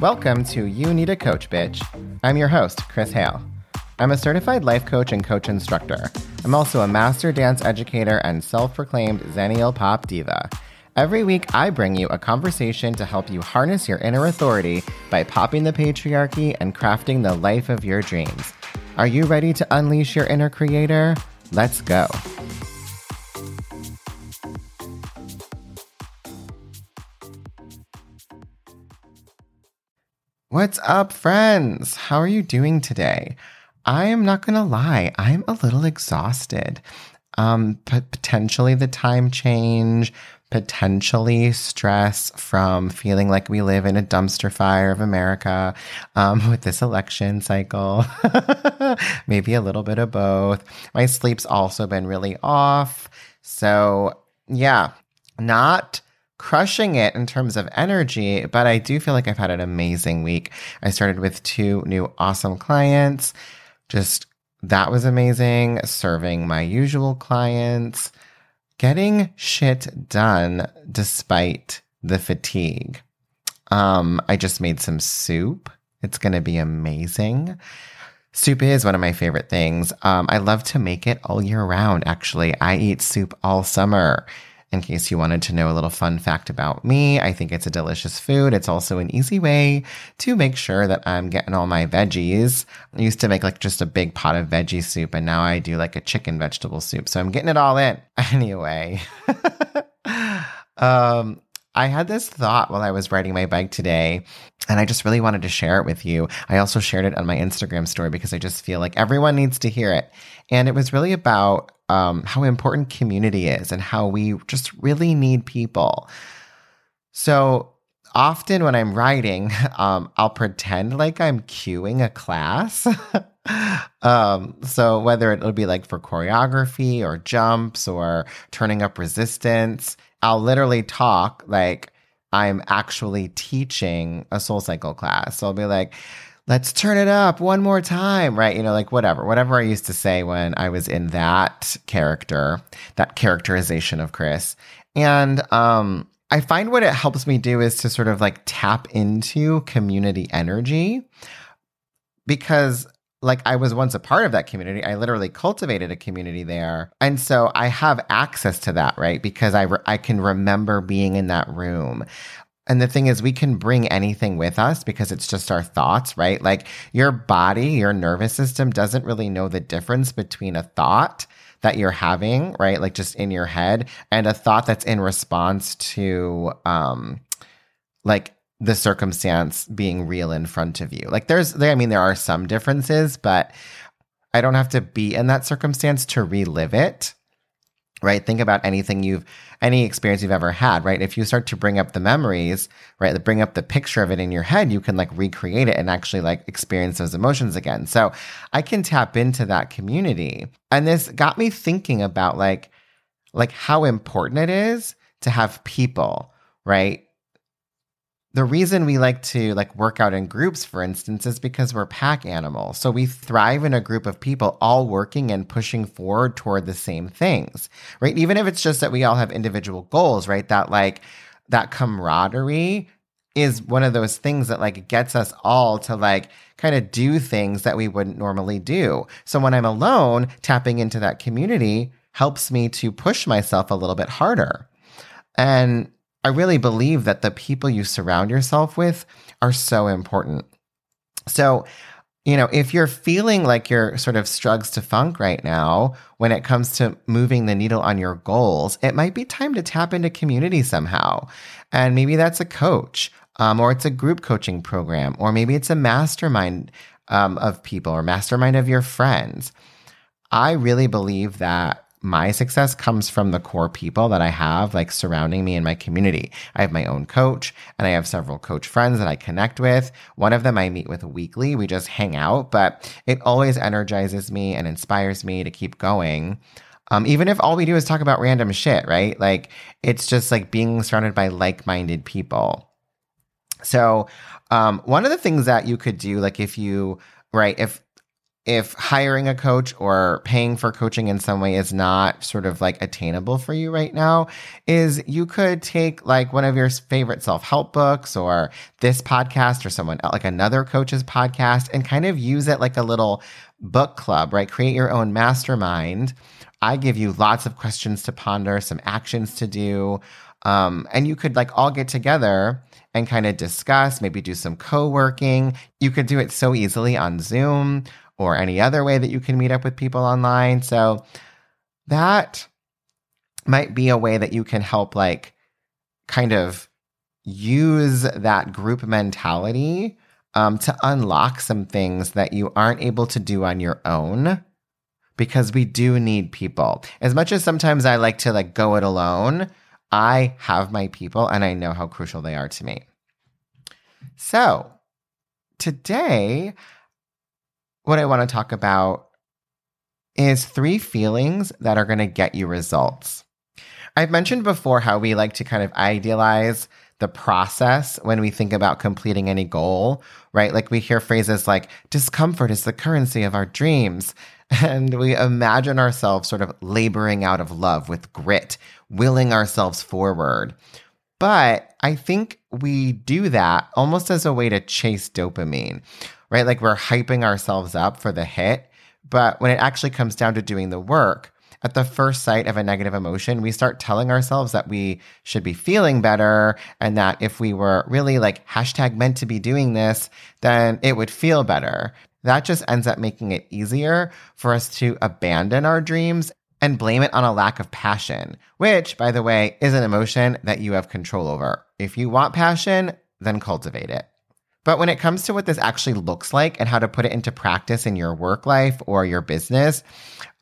Welcome to You Need a Coach, Bitch. I'm your host, Chris Hale. I'm a certified life coach and coach instructor. I'm also a master dance educator and self proclaimed Xennial Pop Diva. Every week, I bring you a conversation to help you harness your inner authority by popping the patriarchy and crafting the life of your dreams. Are you ready to unleash your inner creator? Let's go. What's up, friends? How are you doing today? I am not going to lie, I'm a little exhausted. Um, but potentially the time change, potentially stress from feeling like we live in a dumpster fire of America um, with this election cycle. Maybe a little bit of both. My sleep's also been really off. So, yeah, not crushing it in terms of energy, but I do feel like I've had an amazing week. I started with two new awesome clients. Just that was amazing. Serving my usual clients, getting shit done despite the fatigue. Um, I just made some soup. It's going to be amazing. Soup is one of my favorite things. Um, I love to make it all year round, actually. I eat soup all summer. In case you wanted to know a little fun fact about me, I think it's a delicious food. It's also an easy way to make sure that I'm getting all my veggies. I used to make like just a big pot of veggie soup, and now I do like a chicken vegetable soup. So I'm getting it all in. Anyway, um, I had this thought while I was riding my bike today, and I just really wanted to share it with you. I also shared it on my Instagram story because I just feel like everyone needs to hear it. And it was really about um, how important community is and how we just really need people. So often when I'm writing, um, I'll pretend like I'm cueing a class. um, so whether it'll be like for choreography or jumps or turning up resistance, I'll literally talk like I'm actually teaching a SoulCycle class. So I'll be like, let's turn it up one more time, right? You know, like whatever, whatever I used to say when I was in that character, that characterization of Chris. And um, I find what it helps me do is to sort of like tap into community energy because like I was once a part of that community. I literally cultivated a community there. And so I have access to that, right? Because I re- I can remember being in that room. And the thing is, we can bring anything with us because it's just our thoughts, right? Like your body, your nervous system doesn't really know the difference between a thought that you're having, right? Like just in your head and a thought that's in response to, um, like the circumstance being real in front of you. Like there's, I mean, there are some differences, but I don't have to be in that circumstance to relive it right? Think about anything you've, any experience you've ever had, right? If you start to bring up the memories, right, bring up the picture of it in your head, you can like recreate it and actually like experience those emotions again. So I can tap into that community. And this got me thinking about like, like how important it is to have people, right? The reason we like to like work out in groups for instance is because we're pack animals. So we thrive in a group of people all working and pushing forward toward the same things right? Even if it's just that we all have individual goals right? That like that camaraderie is one of those things that like gets us all to like kind of do things that we wouldn't normally do. So when i'm alone tapping into that community helps me to push myself a little bit harder. And I really believe that the people you surround yourself with are so important. So, you know, if you're feeling like you're sort of strugs to funk right now when it comes to moving the needle on your goals, it might be time to tap into community somehow. And maybe that's a coach, um, or it's a group coaching program, or maybe it's a mastermind um, of people or mastermind of your friends. I really believe that my success comes from the core people that I have like surrounding me in my community. I have my own coach and I have several coach friends that I connect with. One of them I meet with weekly. We just hang out, but it always energizes me and inspires me to keep going. Um, even if all we do is talk about random shit, right? Like it's just like being surrounded by like-minded people. So, um, one of the things that you could do, like if you, right, if if hiring a coach or paying for coaching in some way is not sort of like attainable for you right now, is you could take like one of your favorite self help books or this podcast or someone like another coach's podcast and kind of use it like a little book club, right? Create your own mastermind. I give you lots of questions to ponder, some actions to do. Um, and you could like all get together and kind of discuss, maybe do some co working. You could do it so easily on Zoom or any other way that you can meet up with people online. So that might be a way that you can help, like, kind of use that group mentality um, to unlock some things that you aren't able to do on your own because we do need people. As much as sometimes I like to like go it alone, I have my people and I know how crucial they are to me. So, today what I want to talk about is three feelings that are going to get you results. I've mentioned before how we like to kind of idealize the process when we think about completing any goal, right? Like we hear phrases like discomfort is the currency of our dreams. And we imagine ourselves sort of laboring out of love with grit, willing ourselves forward. But I think we do that almost as a way to chase dopamine right? Like we're hyping ourselves up for the hit. But when it actually comes down to doing the work, at the first sight of a negative emotion, we start telling ourselves that we should be feeling better and that if we were really like hashtag meant to be doing this, then it would feel better. That just ends up making it easier for us to abandon our dreams and blame it on a lack of passion, which, by the way, is an emotion that you have control over. If you want passion, then cultivate it. But when it comes to what this actually looks like and how to put it into practice in your work life or your business,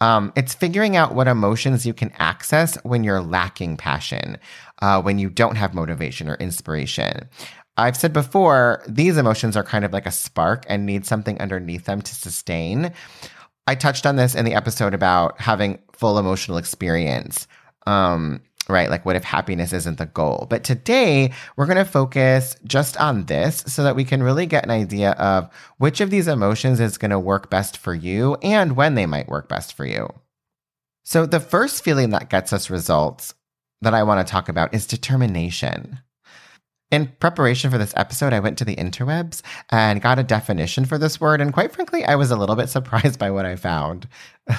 um, it's figuring out what emotions you can access when you're lacking passion, uh, when you don't have motivation or inspiration. I've said before, these emotions are kind of like a spark and need something underneath them to sustain. I touched on this in the episode about having full emotional experience. Um, right? Like, what if happiness isn't the goal? But today, we're going to focus just on this so that we can really get an idea of which of these emotions is going to work best for you and when they might work best for you. So, the first feeling that gets us results that I want to talk about is determination. In preparation for this episode, I went to the interwebs and got a definition for this word. And quite frankly, I was a little bit surprised by what I found.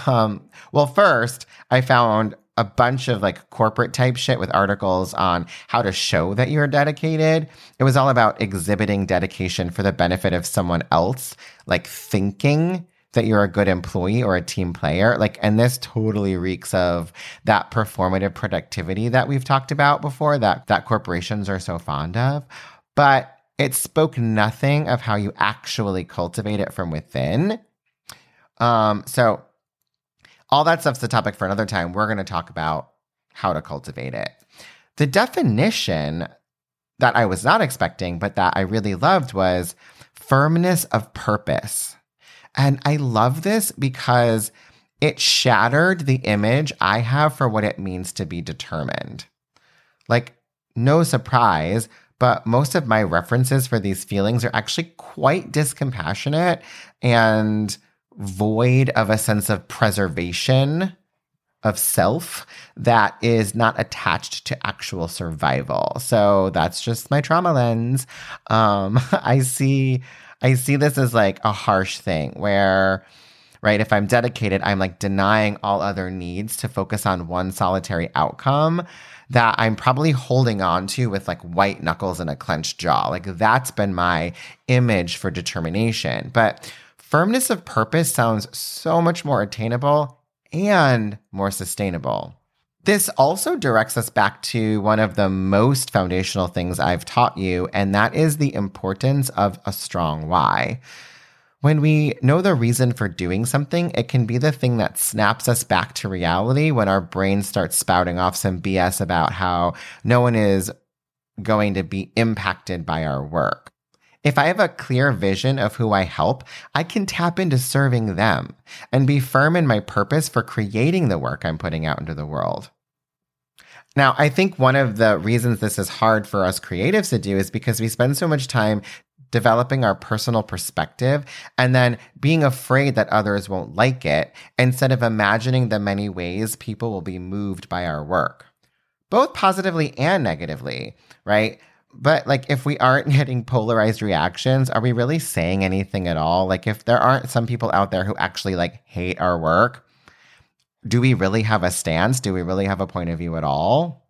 Um, well, first, I found a bunch of like corporate type shit with articles on how to show that you're dedicated. It was all about exhibiting dedication for the benefit of someone else, like thinking that you're a good employee or a team player. Like, and this totally reeks of that performative productivity that we've talked about before that, that corporations are so fond of. But it spoke nothing of how you actually cultivate it from within. Um, so all that stuff's the topic for another time. We're going to talk about how to cultivate it. The definition that I was not expecting, but that I really loved was firmness of purpose. And I love this because it shattered the image I have for what it means to be determined. Like, no surprise, but most of my references for these feelings are actually quite discompassionate and void of a sense of preservation of self that is not attached to actual survival. So that's just my trauma lens. Um, I see, I see this as like a harsh thing where, right, if I'm dedicated, I'm like denying all other needs to focus on one solitary outcome that I'm probably holding on to with like white knuckles and a clenched jaw. Like that's been my image for determination. But Firmness of purpose sounds so much more attainable and more sustainable. This also directs us back to one of the most foundational things I've taught you, and that is the importance of a strong why. When we know the reason for doing something, it can be the thing that snaps us back to reality when our brain starts spouting off some BS about how no one is going to be impacted by our work. If I have a clear vision of who I help, I can tap into serving them and be firm in my purpose for creating the work I'm putting out into the world. Now, I think one of the reasons this is hard for us creatives to do is because we spend so much time developing our personal perspective, and then being afraid that others won't like it instead of imagining the many ways people will be moved by our work, both positively and negatively, right? But like, if we aren't getting polarized reactions, are we really saying anything at all? Like, if there aren't some people out there who actually like hate our work, do we really have a stance? Do we really have a point of view at all?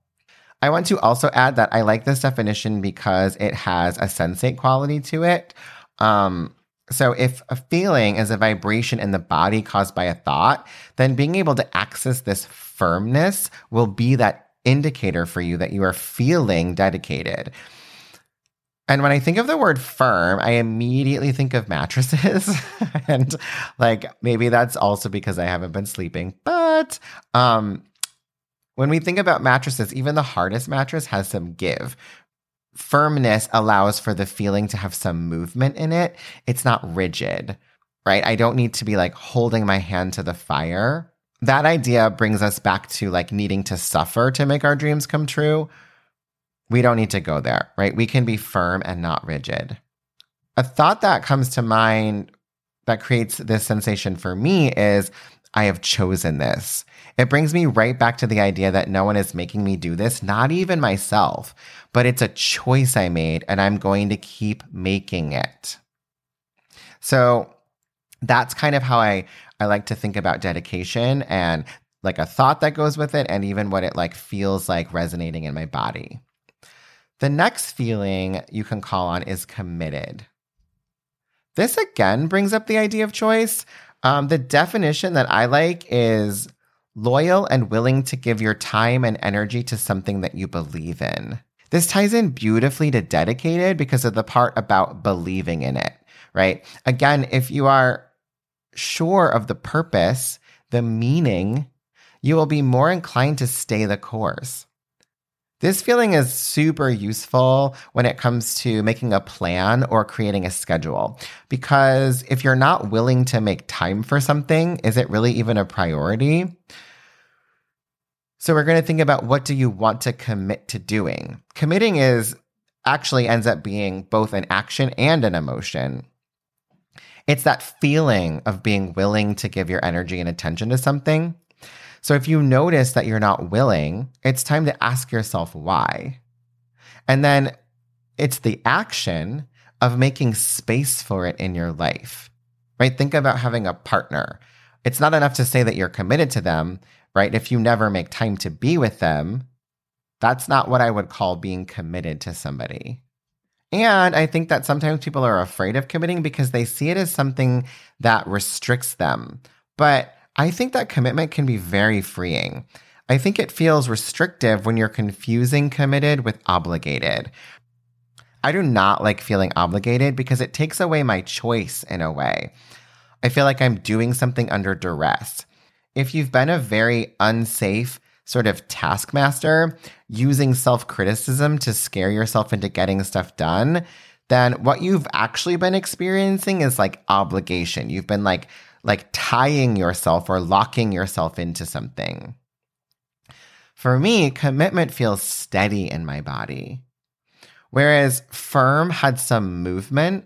I want to also add that I like this definition because it has a sensate quality to it. Um, so, if a feeling is a vibration in the body caused by a thought, then being able to access this firmness will be that indicator for you that you are feeling dedicated. And when I think of the word firm, I immediately think of mattresses. and like maybe that's also because I haven't been sleeping. But um when we think about mattresses, even the hardest mattress has some give. Firmness allows for the feeling to have some movement in it. It's not rigid, right? I don't need to be like holding my hand to the fire. That idea brings us back to like needing to suffer to make our dreams come true. We don't need to go there, right? We can be firm and not rigid. A thought that comes to mind that creates this sensation for me is I have chosen this. It brings me right back to the idea that no one is making me do this, not even myself, but it's a choice I made and I'm going to keep making it. So that's kind of how I, I like to think about dedication and like a thought that goes with it and even what it like feels like resonating in my body. The next feeling you can call on is committed. This again brings up the idea of choice. Um, the definition that I like is loyal and willing to give your time and energy to something that you believe in. This ties in beautifully to dedicated because of the part about believing in it, right? Again, if you are sure of the purpose, the meaning, you will be more inclined to stay the course. This feeling is super useful when it comes to making a plan or creating a schedule. Because if you're not willing to make time for something, is it really even a priority? So we're going to think about what do you want to commit to doing? Committing is actually ends up being both an action and an emotion. It's that feeling of being willing to give your energy and attention to something so if you notice that you're not willing, it's time to ask yourself why. And then it's the action of making space for it in your life, right? Think about having a partner. It's not enough to say that you're committed to them, right? If you never make time to be with them, that's not what I would call being committed to somebody. And I think that sometimes people are afraid of committing because they see it as something that restricts them. But I think that commitment can be very freeing. I think it feels restrictive when you're confusing committed with obligated. I do not like feeling obligated because it takes away my choice in a way. I feel like I'm doing something under duress. If you've been a very unsafe sort of taskmaster using self criticism to scare yourself into getting stuff done, then what you've actually been experiencing is like obligation. You've been like like tying yourself or locking yourself into something. For me, commitment feels steady in my body. Whereas firm had some movement,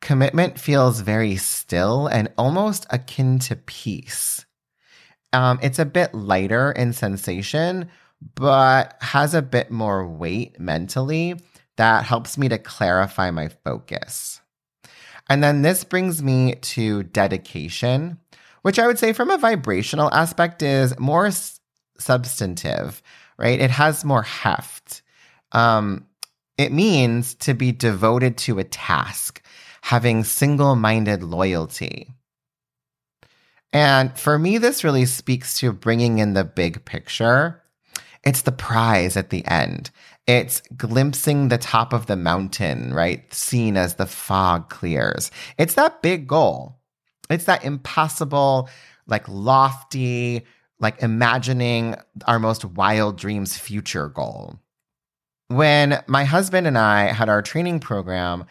commitment feels very still and almost akin to peace. Um, it's a bit lighter in sensation, but has a bit more weight mentally that helps me to clarify my focus. And then this brings me to dedication, which I would say from a vibrational aspect is more s- substantive, right? It has more heft. Um, it means to be devoted to a task, having single minded loyalty. And for me, this really speaks to bringing in the big picture. It's the prize at the end. It's glimpsing the top of the mountain, right? Seen as the fog clears. It's that big goal. It's that impossible, like lofty, like imagining our most wild dreams future goal. When my husband and I had our training program,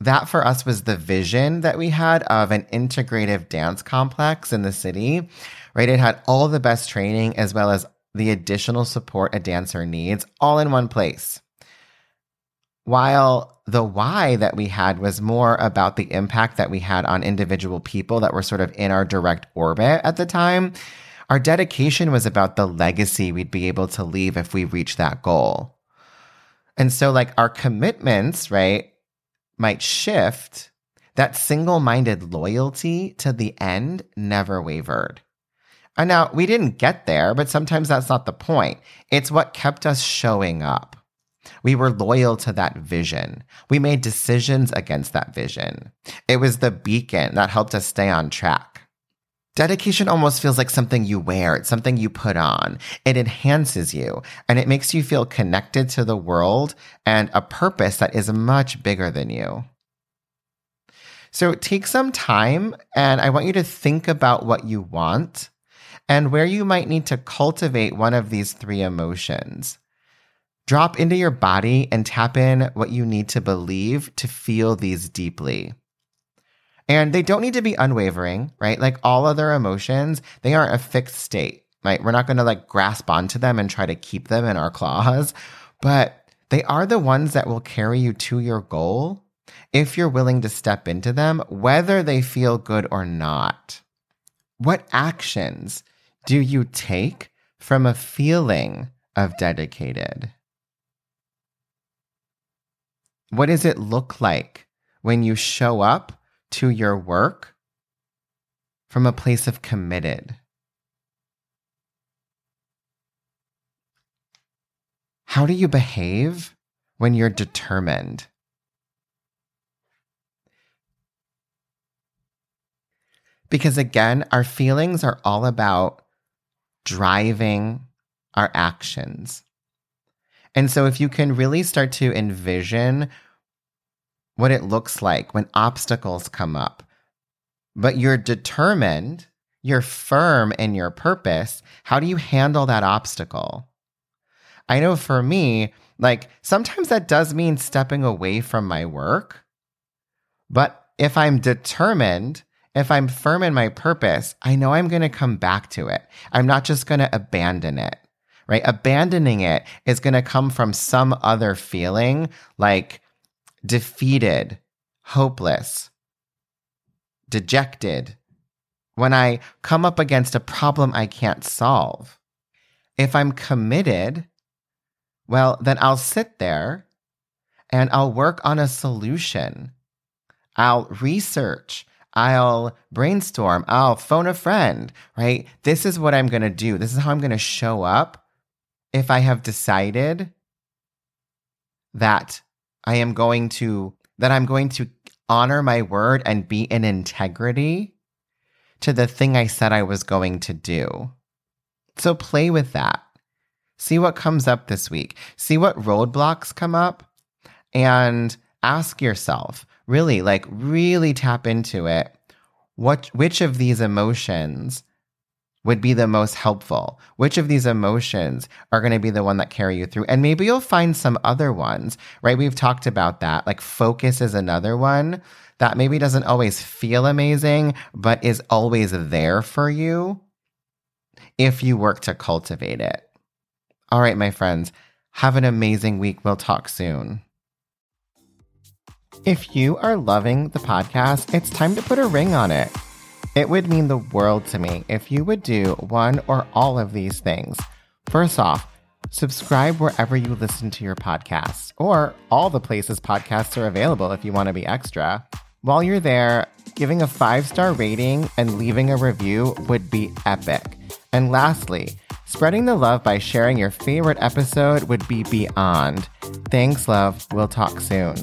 that for us was the vision that we had of an integrative dance complex in the city, right? It had all the best training as well as the additional support a dancer needs all in one place. while the why that we had was more about the impact that we had on individual people that were sort of in our direct orbit at the time, our dedication was about the legacy we'd be able to leave if we reach that goal. And so, like, our commitments, right, might shift. That single minded loyalty to the end never wavered. And now we didn't get there, but sometimes that's not the point. It's what kept us showing up. We were loyal to that vision. We made decisions against that vision. It was the beacon that helped us stay on track. Dedication almost feels like something you wear. It's something you put on. It enhances you and it makes you feel connected to the world and a purpose that is much bigger than you. So take some time and I want you to think about what you want and where you might need to cultivate one of these three emotions. Drop into your body and tap in what you need to believe to feel these deeply. And they don't need to be unwavering, right? Like all other emotions, they aren't a fixed state, right? We're not going to like grasp onto them and try to keep them in our claws, but they are the ones that will carry you to your goal if you're willing to step into them, whether they feel good or not. What actions do you take from a feeling of dedicated? What does it look like when you show up to your work from a place of committed? How do you behave when you're determined? Because again, our feelings are all about driving our actions. And so, if you can really start to envision what it looks like when obstacles come up, but you're determined, you're firm in your purpose, how do you handle that obstacle? I know for me, like sometimes that does mean stepping away from my work. But if I'm determined, if I'm firm in my purpose, I know I'm going to come back to it. I'm not just going to abandon it right? Abandoning it is going to come from some other feeling like defeated, hopeless, dejected. When I come up against a problem I can't solve, if I'm committed, well, then I'll sit there and I'll work on a solution. I'll research. I'll brainstorm. I'll phone a friend, right? This is what I'm going to do. This is how I'm going to show up if I have decided that I am going to, that I'm going to honor my word and be in integrity to the thing I said I was going to do. So play with that. See what comes up this week. See what roadblocks come up and ask yourself, really, like, really tap into it. What, which of these emotions would be the most helpful? Which of these emotions are going to be the one that carry you through? And maybe you'll find some other ones, right? We've talked about that. Like focus is another one that maybe doesn't always feel amazing, but is always there for you if you work to cultivate it. All right, my friends, have an amazing week. We'll talk soon. If you are loving the podcast, it's time to put a ring on it it would mean the world to me if you would do one or all of these things. First off, subscribe wherever you listen to your podcasts, or all the places podcasts are available if you want to be extra. While you're there, giving a five star rating and leaving a review would be epic. And lastly, spreading the love by sharing your favorite episode would be beyond. Thanks, love. We'll talk soon.